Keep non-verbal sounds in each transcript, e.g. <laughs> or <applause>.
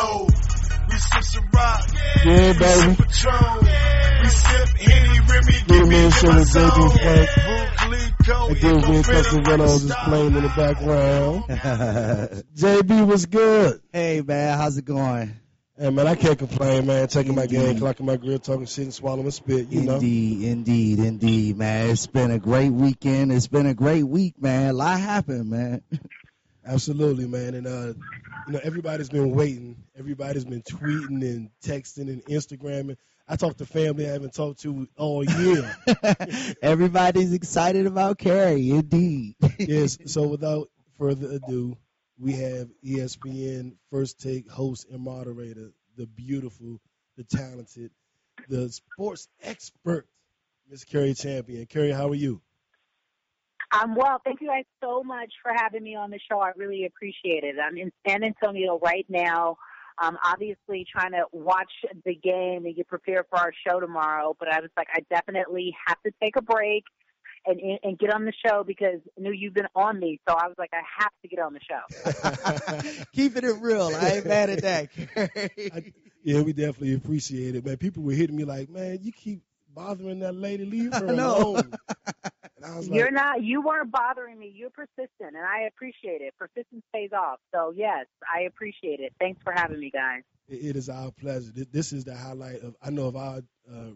Oh, we sip some rock. Yeah, We baby. sip Patron. We sip Henny, Remy, Get give me in, give show my soul. Frank. Buglico, And then we Eco Custom Venom, Reynolds is Stop. playing in the background. <laughs> JB was good. hey man, how's it going? Hey man, I can't complain, man. Taking my game, clocking my grill, talking shit, and swallowing spit. You know. Indeed, indeed, indeed, man. It's been a great weekend. It's been a great week, man. A lot happened, man. <laughs> Absolutely, man. And uh, you know, everybody's been waiting. Everybody's been tweeting and texting and Instagramming. I talked to family I haven't talked to all year. <laughs> Everybody's excited about Cari, indeed. yes. So without further ado, we have ESPN first take host and moderator, the beautiful, the talented, the sports expert, Miss Cari Champion. Cari, how are you? Um, well, thank you guys so much for having me on the show. I really appreciate it. I'm in San Antonio right now. Um, obviously trying to watch the game and get prepared for our show tomorrow. But I was like, I definitely have to take a break and and get on the show because I knew you've been on me. So I was like, I have to get on the show. <laughs> Keeping it real. I ain't mad at that, <laughs> I- yeah, we definitely appreciate it, man. People were hitting me like, man, you keep bothering that lady, leave her <laughs> alone. And I was like, You're not. You weren't bothering me. You're persistent, and I appreciate it. Persistence pays off. So yes, I appreciate it. Thanks for having me, guys. It- it is our pleasure. This is the highlight of I know of our uh,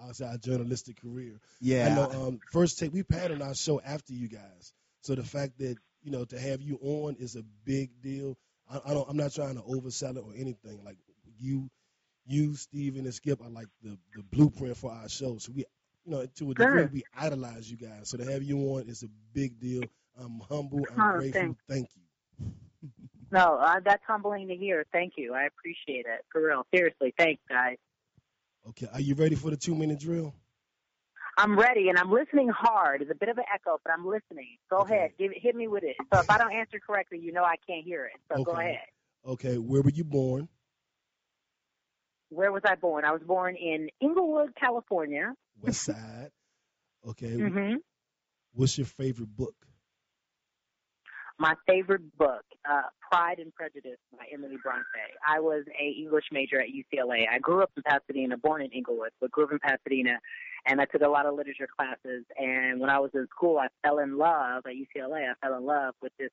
I'll say our journalistic career. Yeah. I know um, first take we've had on our show after you guys. So the fact that you know to have you on is a big deal. I, I don't I'm not trying to oversell it or anything. Like you you Stephen and Skip are like the the blueprint for our show. So we you know to a degree we idolize you guys. So to have you on is a big deal. I'm humble. I'm Oh, grateful. thanks. Thank you. No, uh, that's humbling to hear. Thank you. I appreciate it. For real. Seriously. Thanks, guys. Okay, are you ready for the two minute drill? I'm ready, and I'm listening hard. It's a bit of an echo, but I'm listening. Go Okay. ahead. Give it, hit me with it. So if I don't answer correctly, you know I can't hear it. So go ahead. Okay, where were you born? Where was I born? I was born in Inglewood, California. West Side. Okay, hmm what's your favorite book? My favorite book, uh, Pride and Prejudice by Emily Bronte. I was a English major at UCLA. I grew up in Pasadena, born in Inglewood, but grew up in Pasadena, and I took a lot of literature classes. And when I was in school, I fell in love at UCLA. I fell in love with this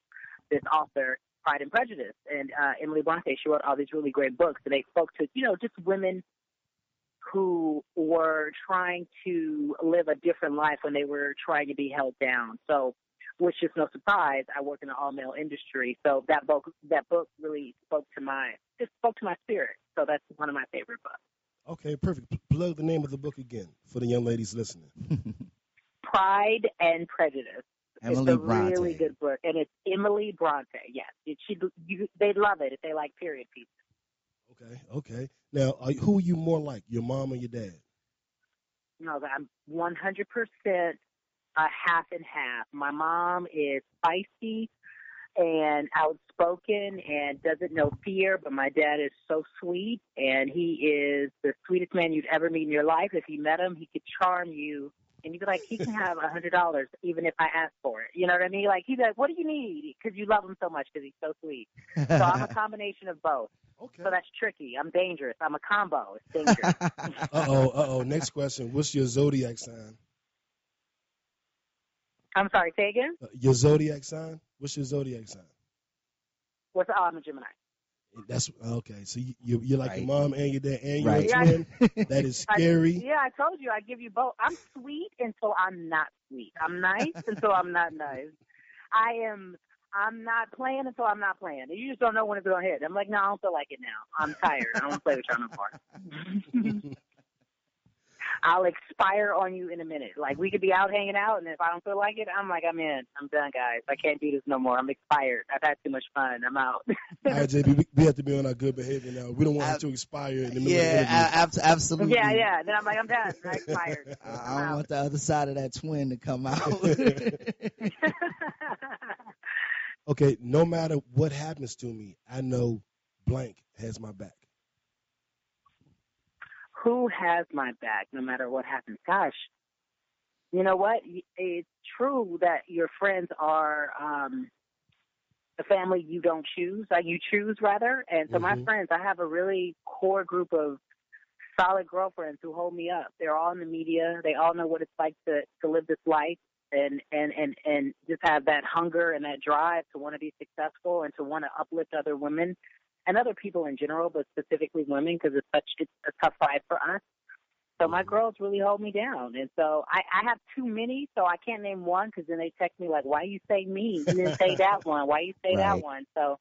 this author, Pride and Prejudice, and uh, Emily Bronte. She wrote all these really great books, and they spoke to you know just women who were trying to live a different life when they were trying to be held down. So which is no surprise. I work in the all male industry, so that book that book really spoke to my just spoke to my spirit. So that's one of my favorite books. Okay, perfect. P- Plug the name of the book again for the young ladies listening. <laughs> Pride and Prejudice. Emily it's a Bronte. really good book, and it's Emily Bronte. Yes, it, she you, they love it if they like period pieces. Okay, okay. Now, are, who are you more like, your mom or your dad? No, I'm 100% a half and half. My mom is feisty and outspoken and doesn't know fear, but my dad is so sweet and he is the sweetest man you'd ever meet in your life. If you met him, he could charm you and you'd be like, he can have a hundred dollars even if I ask for it. You know what I mean? Like he's like, what do you need? Because you love him so much because he's so sweet. So I'm a <laughs> combination of both. Okay. So that's tricky. I'm dangerous. I'm a combo. It's dangerous. <laughs> Uh oh, uh oh. Next question. What's your zodiac sign? I'm sorry. Say again. Uh, your zodiac sign? What's your zodiac sign? What's oh, I'm a Gemini. That's okay. So you, you you're like Right. your mom and your dad and Right. Yeah. twin. <laughs> That is I- scary. yeah, I told you I give you both. I'm sweet until I'm not sweet. I'm nice until I'm not nice. I am. I'm not playing until I'm not playing. You just don't know when it's gonna hit. I'm like, no, I don't feel like it now. I'm tired. I don't want to play with y'all no more. <laughs> I'll expire on you in a minute. Like we could be out hanging out, and if I don't feel like it, I'm like, I'm in. I'm done, guys. I can't do this no more. I'm expired. I've had too much fun. I'm out. <laughs> All right, JB, we, we have to be on our good behavior now. We don't want it to expire in the middle yeah, of the interview. a- absolutely. yeah, yeah. Then I'm like, I'm done. I expired. <laughs> I, I'm I don't out. want the other side of that twin to come out. <laughs> Okay, no matter what happens to me, I know blank has my back. Who has my back no matter what happens. Gosh, you know what? It's true that your friends are um, the family you don't choose, like you choose rather. And so my Mhm. friends, I have a really core group of solid girlfriends who hold me up. They're all in the media. They all know what it's like to to live this life and and and and just have that hunger and that drive to want to be successful and to want to uplift other women and other people in general, but specifically women because it's such it's a tough fight for us. So my Mhm. girls really hold me down, and so I, I have too many, so I can't name one because then they text me like, "Why you say me? You <laughs> didn't say that one. Why you say Right. that one?" So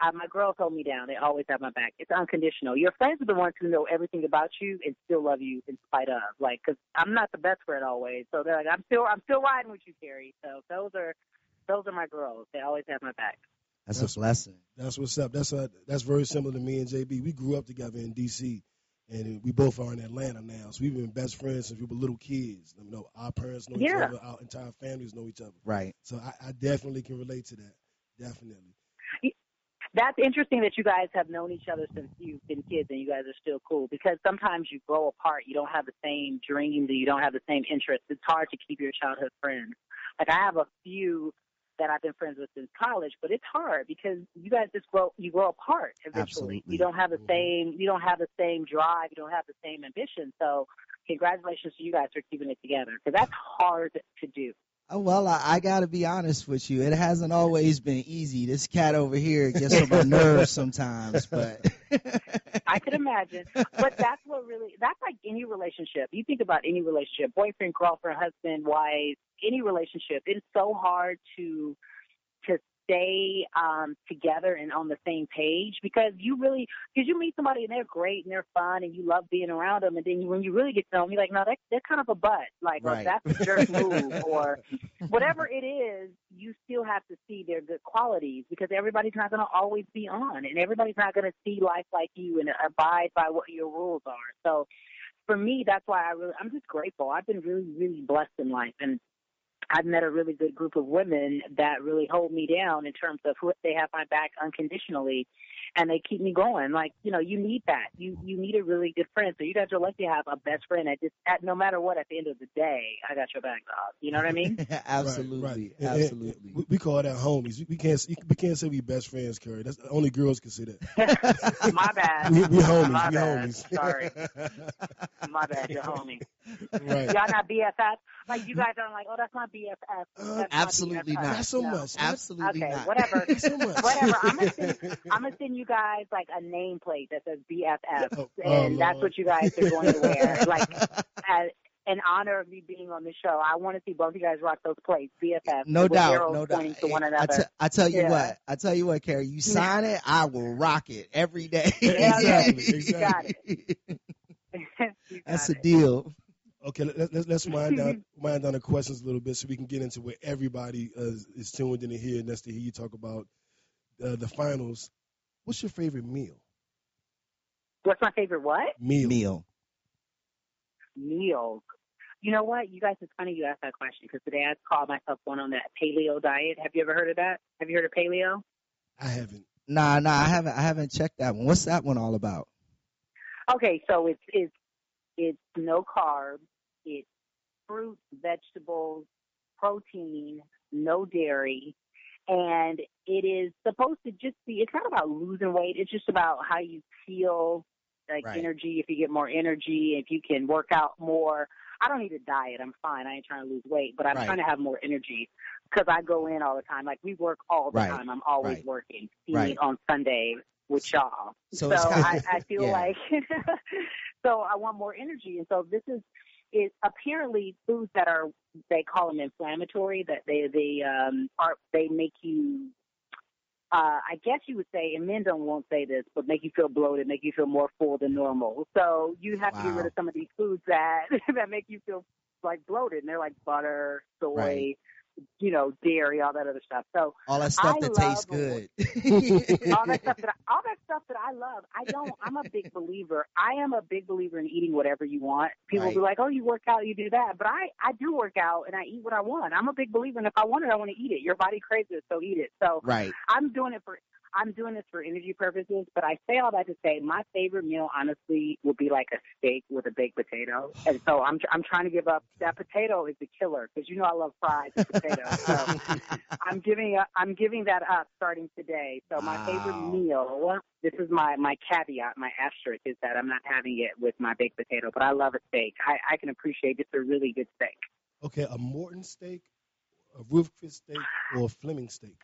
uh, my girls hold me down. They always have my back. It's unconditional. Your friends are the ones who know everything about you and still love you in spite of. Like, because I'm not the best friend always, so they're like, "I'm still, I'm still riding with you, Cari." So those are, those are my girls. They always have my back. That's That's- a blessing. That's what's up. That's uh that's very similar to me and JB. We grew up together in DC, and we both are in Atlanta now. So we've been best friends since we were little kids. You know, our parents know each other, our entire families know each other. Right. So I, I definitely can relate to that. Definitely. that's interesting that you guys have known each other since you've been kids and you guys are still cool because sometimes you grow apart. You don't have the same dreams and you don't have the same interests. It's hard to keep your childhood friends. Like I have a few that I've been friends with since college, but it's hard because you guys just grow you grow apart eventually. Absolutely. You don't have the Mhm. same you don't have the same drive, you don't have the same ambition. So congratulations to you guys for keeping it together because that's hard to do. Oh, well, I, I got to be honest with you. It hasn't always been easy. This cat over here gets on my nerves sometimes, but <laughs> I could imagine. But that's what really that's like any relationship. You think about any relationship, boyfriend, girlfriend, husband, wife, any relationship. It's so hard to stay um together and on the same page because you really because you meet somebody and they're great and they're fun and you love being around them and then when you really get to know them you're like no that they're kind of a butt like Right. that's a jerk move or whatever it is, you still have to see their good qualities because everybody's not going to always be on, and everybody's not going to see life like you and abide by what your rules are. So, for me, that's why I really, I'm just grateful. I've been really, really blessed in life, and I've met a really good group of women that really hold me down in terms of who they have my back unconditionally, and they keep me going. Like you know, you need that. You you need a really good friend. So you guys are lucky to have a best friend at just at no matter what, at the end of the day, I got your back, dog. You know what I mean? absolutely, <laughs> Right, right. And- and absolutely. we, we call that homies. We can't we can't say we best friends, Curry. That's only girls can say that. <laughs> My bad. We, we homies. My we bad. homies. Sorry. <laughs> My bad, you're homie. Right. Y'all not BFF? Like you guys are like, oh, that's my BFF. That's my Absolutely BFF. not. Not so No. much. Absolutely Okay, not. whatever. Not so much. Whatever. <laughs> I'm gonna send, I'm gonna send you guys like a nameplate that says BFF, Oh, oh, and oh, that's Lord. what you guys are going to wear. Like <laughs> as in honor of me being on the show, I want to see both of you guys rock those plates, BFF. no doubt, no doubt. to one I another. te- I tell you Yeah. what, I tell you what, Cari, you sign it, I will rock it every day. Yeah, Exactly, <laughs> You got exactly. That's That's a it. deal. Okay, let, let's let's wind down <laughs> wind down the questions a little bit so we can get into where everybody uh, is tuned in to hear, and that's to hear you talk about uh, the finals. What's your favorite meal? What's my favorite? What? Meal. Meal. meals. You know what? You guys, it's funny you asked that question because today I called myself going on that paleo diet. Have you ever heard of that? Have you heard of paleo? I haven't. Nah, nah, I haven't I haven't checked that one. What's that one all about? Okay, so it's it's it's no carbs, it's fruits, vegetables, protein, no dairy, and it is supposed to just be. It's not about losing weight. It's just about how you feel, like Right. energy. If you get more energy, if you can work out more. I don't need a diet. I'm fine. I ain't trying to lose weight, but I'm Right. trying to have more energy because I go in all the time. Like we work all the Right. time. I'm always working. See Right. on Sunday with y'all. So So, I, I feel <laughs> yeah. like <laughs> so I want more energy, and so this is is apparently foods that are they call them inflammatory that they they um are they make you uh I guess you would say and men don't won't say this but make you feel bloated make you feel more full than normal so you have to get rid of some of these foods that <laughs> that make you feel like bloated and they're like butter soy Right. You know dairy all that other stuff so All that stuff I that tastes good. <laughs> all that stuff that I, all that stuff that I love. I don't. I'm a big believer. I am a big believer in eating whatever you want. People Right. be like, "Oh, you work out, you do that," but I I do work out and I eat what I want. I'm a big believer, and if I want it, I want to eat it. Your body craves it, so eat it. So right. I'm doing it for. I'm doing this for interview purposes, but I say all that to say my favorite meal, honestly, would be like a steak with a baked potato. And so I'm I'm trying to give up that potato is the killer because you know I love fries and potatoes. So <laughs> I'm giving up, I'm giving that up starting today. So my favorite meal, this is my my caveat, my asterisk is that I'm not having it with my baked potato, but I love a steak. I I can appreciate just a really good steak. Okay, a Morton steak, a Ruth Chris steak, or a Fleming steak.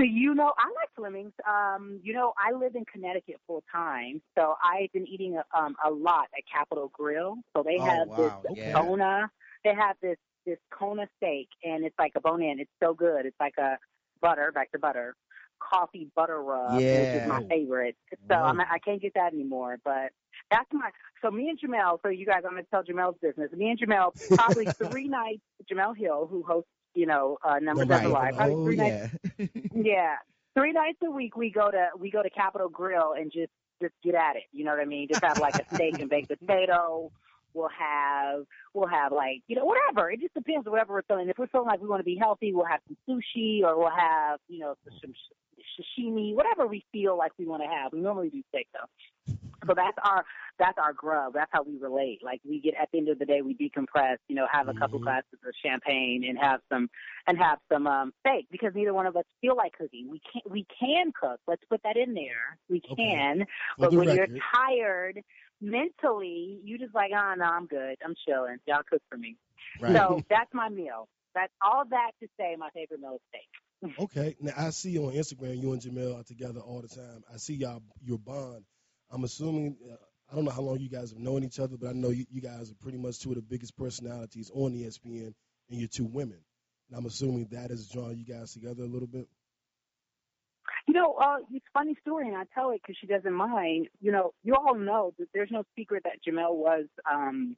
So you know, I like Fleming's. Um, you know, I live in Connecticut full time, so I've been eating a, um, a lot at Capital Grille. So they Oh, have wow, this yeah. Kona. They have this this Kona steak, and it's like a bone in. It's so good. It's like a butter, back to butter, coffee butter rub, which is my favorite. So Whoa. I'm, I can't get that anymore. But that's my. So me and Jemele. So you guys, I'm gonna tell Jemele's business. Me and Jemele, probably <laughs> three nights. Jemele Hill, who hosts, you know, uh, Numbers Right. Never Lie, probably Oh three nights yeah. <laughs> yeah, three nights a week we go to we go to Capital Grille and just just get at it. You know what I mean? Just have like a steak and baked potato. We'll have we'll have like you know whatever. It just depends on whatever we're feeling. If we're feeling like we want to be healthy, we'll have some sushi or we'll have you know some sashimi, whatever we feel like we want to have. We normally do steak though. So that's our that's our grub. That's how we relate. Like we get at the end of the day, we decompress. You know, have a couple Mhm. glasses of champagne and have some and have some um steak because neither one of us feel like cooking. We can we can cook. Let's put that in there. We can. For But when record, you're tired mentally, you just like, oh no, I'm good. I'm chilling. Y'all cook for me. Right. So that's my meal. That's all that to say my favorite meal is steak. <laughs> okay. Now I see on Instagram you and Jemele are together all the time. I see y'all your bond. I'm assuming uh, I don't know how long you guys have known each other, but I know you, you guys are pretty much two of the biggest personalities on ESPN, and you're two women. And I'm assuming that has drawn you guys together a little bit. You know, uh, it's a funny story, and I tell it because she doesn't mind. You know, you all know that there's no secret that Jemele was um,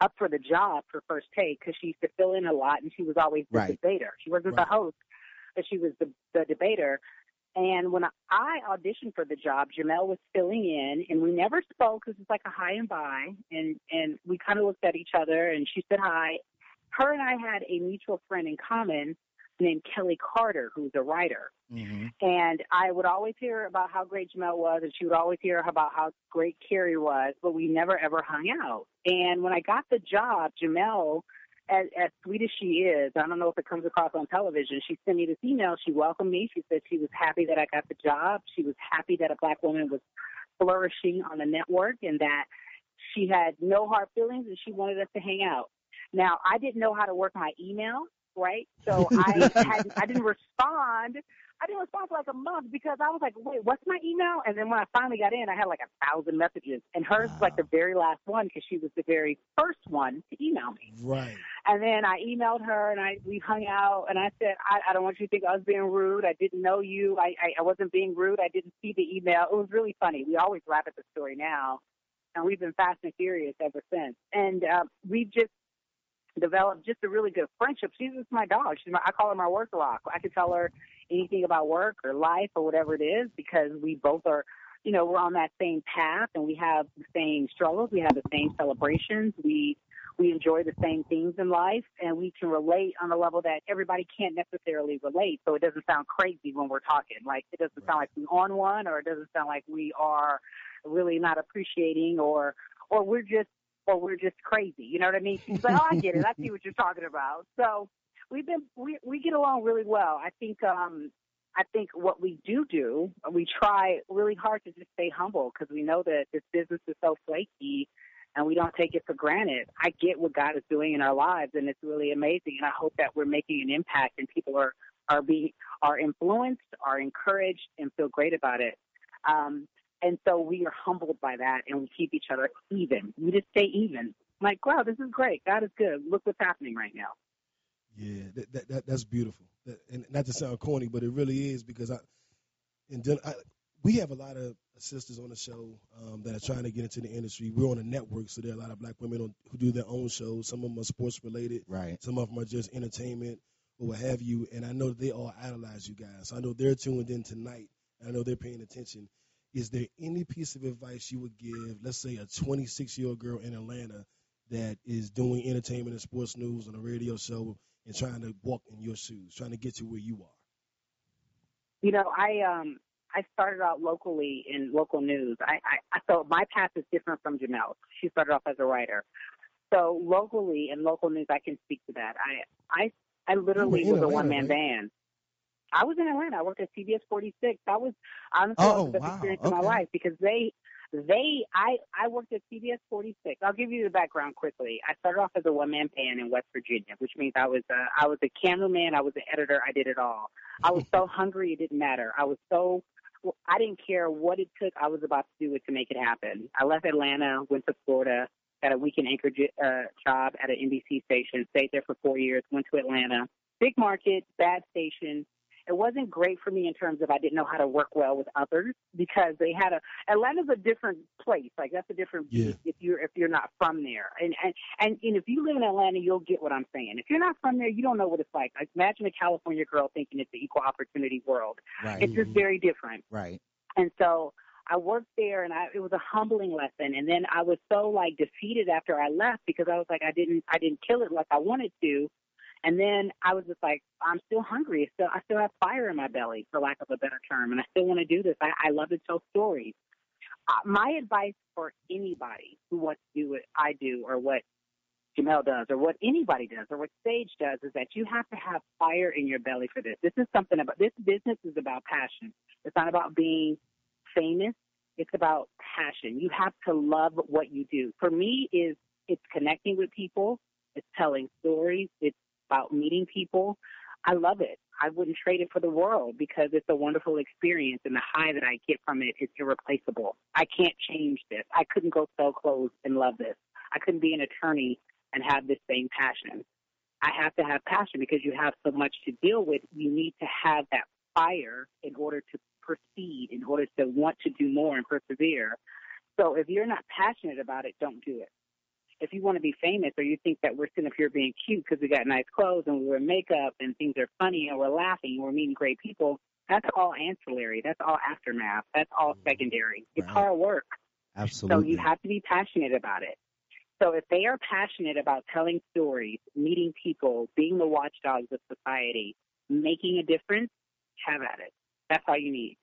up for the job for First Take because she used to fill in a lot, and she was always the Right. debater. She wasn't Right. the host, but she was the, the debater. And when I auditioned for the job, Jemele was filling in, and we never spoke because it's like a hi and bye, and and we kind of looked at each other, and she said hi. Her and I had a mutual friend in common named Kelly Carter, who's a writer. hmm And I would always hear about how great Jemele was, and she would always hear about how great Cari was, but we never ever hung out. And when I got the job, Jamel, as, as sweet as she is, I don't know if it comes across on television, she sent me this email. She welcomed me. She said she was happy that I got the job. She was happy that a black woman was flourishing on the network and that she had no hard feelings and she wanted us to hang out. Now, I didn't know how to work my email, right? So I <laughs> had I didn't respond. I didn't respond for like a month because I was like, wait, what's my email? And then when I finally got in, I had like a thousand messages, and hers was like the very last one because she was the very first one to email me. Right. And then I emailed her and I we hung out and I said, I, I don't want you to think I was being rude. I didn't know you. I, I, I wasn't being rude. I didn't see the email. It was really funny. We always laugh at the story now. And we've been fast and furious ever since. And uh, we've just developed just a really good friendship. She's just my dog. She's my, I call her my work rock. I can tell her anything about work or life or whatever it is because we both are, you know, we're on that same path and we have the same struggles. We have the same celebrations. We we enjoy the same things in life and we can relate on a level that everybody can't necessarily relate. So it doesn't sound crazy when we're talking. Like it doesn't sound like we're on one or it doesn't sound like we are really not appreciating or or we're just or we're just crazy. You know what I mean? She's like, Oh, I get it. I see what you're talking about. So we've been we we get along really well. I think um I think what we do do, we try really hard to just stay humble because we know that this business is so flaky and we don't take it for granted. I get what God is doing in our lives and it's really amazing and I hope that we're making an impact and people are are being are influenced, are encouraged and feel great about it. Um and so we are humbled by that and we keep each other even. We just stay even. Like, wow, this is great. God is good. Look what's happening right now. Yeah, that, that, that that's beautiful. That, and not to sound corny, but it really is because I, and then I, we have a lot of sisters on the show um, that are trying to get into the industry. We're on a network, so there are a lot of black women on, who do their own shows. Some of them are sports related, Right. some of them are just entertainment or what have you. And I know they all idolize you guys. So I know they're tuned in tonight. I know they're paying attention. Is there any piece of advice you would give, let's say, a 26 year old girl in Atlanta that is doing entertainment and sports news on a radio show and trying to walk in your shoes, trying to get to where you are? You know, I um I started out locally in local news. I, I, so my path is different from Jemele. She started off as a writer. So locally in local news, I can speak to that. I I I literally was a one man band. I was in Atlanta. I worked at CBS 46. That was honestly Oh, the best wow. experience of my life because they they I I worked at CBS 46. I'll give you the background quickly. I started off as a one man band in West Virginia, which means I was a, I was a cameraman, I was an editor, I did it all. I was so <laughs> hungry it didn't matter. I was so I didn't care what it took. I was about to do it to make it happen. I left Atlanta, went to Florida, got a weekend anchor uh, job at an NBC station, stayed there for four years, went to Atlanta. Big market, bad station. It wasn't great for me in terms of I didn't know how to work well with others because they had a Atlanta's a different place. Like that's a different Yeah. if you're if you're not from there. And and and, and if you live in Atlanta, you'll get what I'm saying. If you're not from there, you don't know what it's like. Like imagine a California girl thinking it's the equal opportunity world. Right. It's just very different. Right. And so I worked there and I it was a humbling lesson and then I was so like defeated after I left because I was like I didn't I didn't kill it like I wanted to. And then I was just like, I'm still hungry. Still, I still have fire in my belly, for lack of a better term, and I still want to do this. I, I love to tell stories. Uh, my advice for anybody who wants to do what I do, or what Jemele does, or what anybody does, or what Sage does, is that you have to have fire in your belly for this. This is something about this business is about passion. It's not about being famous. It's about passion. You have to love what you do. For me, is it's connecting with people. It's telling stories. It's about meeting people. I love it. I wouldn't trade it for the world because it's a wonderful experience and the high that I get from it is irreplaceable. I can't change this. I couldn't go sell clothes and love this. I couldn't be an attorney and have this same passion. I have to have passion because you have so much to deal with. You need to have that fire in order to proceed, in order to want to do more and persevere. So if you're not passionate about it, don't do it if you want to be famous or you think that we're sitting up here being cute because we got nice clothes and we wear makeup and things are funny and we're laughing and we're meeting great people, that's all ancillary. That's all aftermath. That's all secondary. It's Right. hard work. Absolutely. So you have to be passionate about it. So if they are passionate about telling stories, meeting people, being the watchdogs of society, making a difference, have at it. That's all you need.